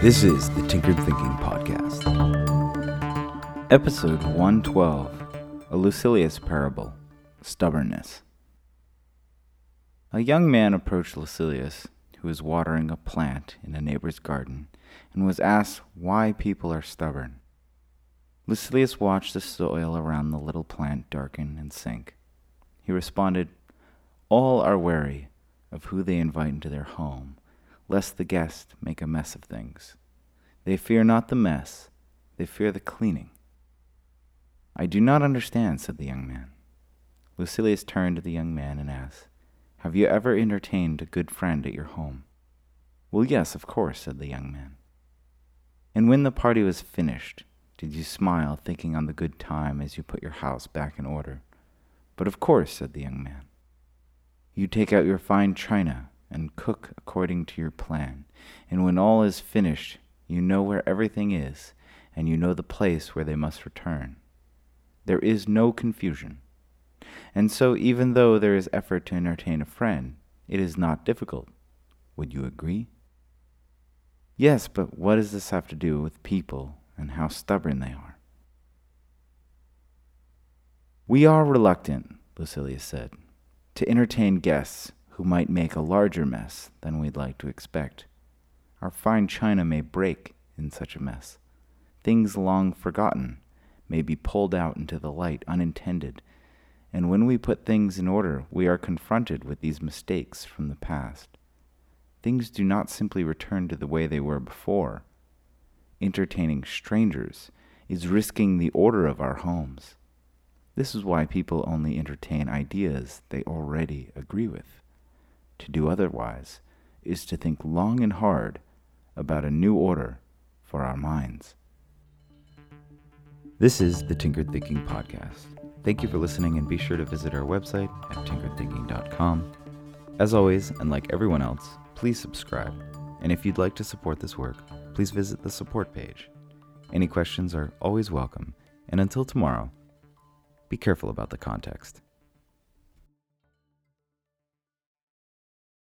This is the Tinkered Thinking Podcast. Episode 112 A Lucilius Parable Stubbornness. A young man approached Lucilius, who was watering a plant in a neighbor's garden, and was asked why people are stubborn. Lucilius watched the soil around the little plant darken and sink. He responded, All are wary of who they invite into their home, lest the guest make a mess of things. They fear not the mess, they fear the cleaning. I do not understand, said the young man. Lucilius turned to the young man and asked, Have you ever entertained a good friend at your home? Well, yes, of course, said the young man. And when the party was finished, did you smile, thinking on the good time as you put your house back in order? But of course, said the young man. You take out your fine china and cook according to your plan, and when all is finished, you know where everything is, and you know the place where they must return. There is no confusion. And so, even though there is effort to entertain a friend, it is not difficult. Would you agree? Yes, but what does this have to do with people and how stubborn they are? We are reluctant, Lucilius said, to entertain guests who might make a larger mess than we'd like to expect. Our fine china may break in such a mess. Things long forgotten may be pulled out into the light unintended, and when we put things in order, we are confronted with these mistakes from the past. Things do not simply return to the way they were before. Entertaining strangers is risking the order of our homes. This is why people only entertain ideas they already agree with. To do otherwise is to think long and hard about a new order for our minds. This is the Tinkered Thinking Podcast. Thank you for listening and be sure to visit our website at tinkeredthinking.com. As always, and like everyone else, please subscribe. And if you'd like to support this work, please visit the support page. Any questions are always welcome. And until tomorrow, be careful about the context.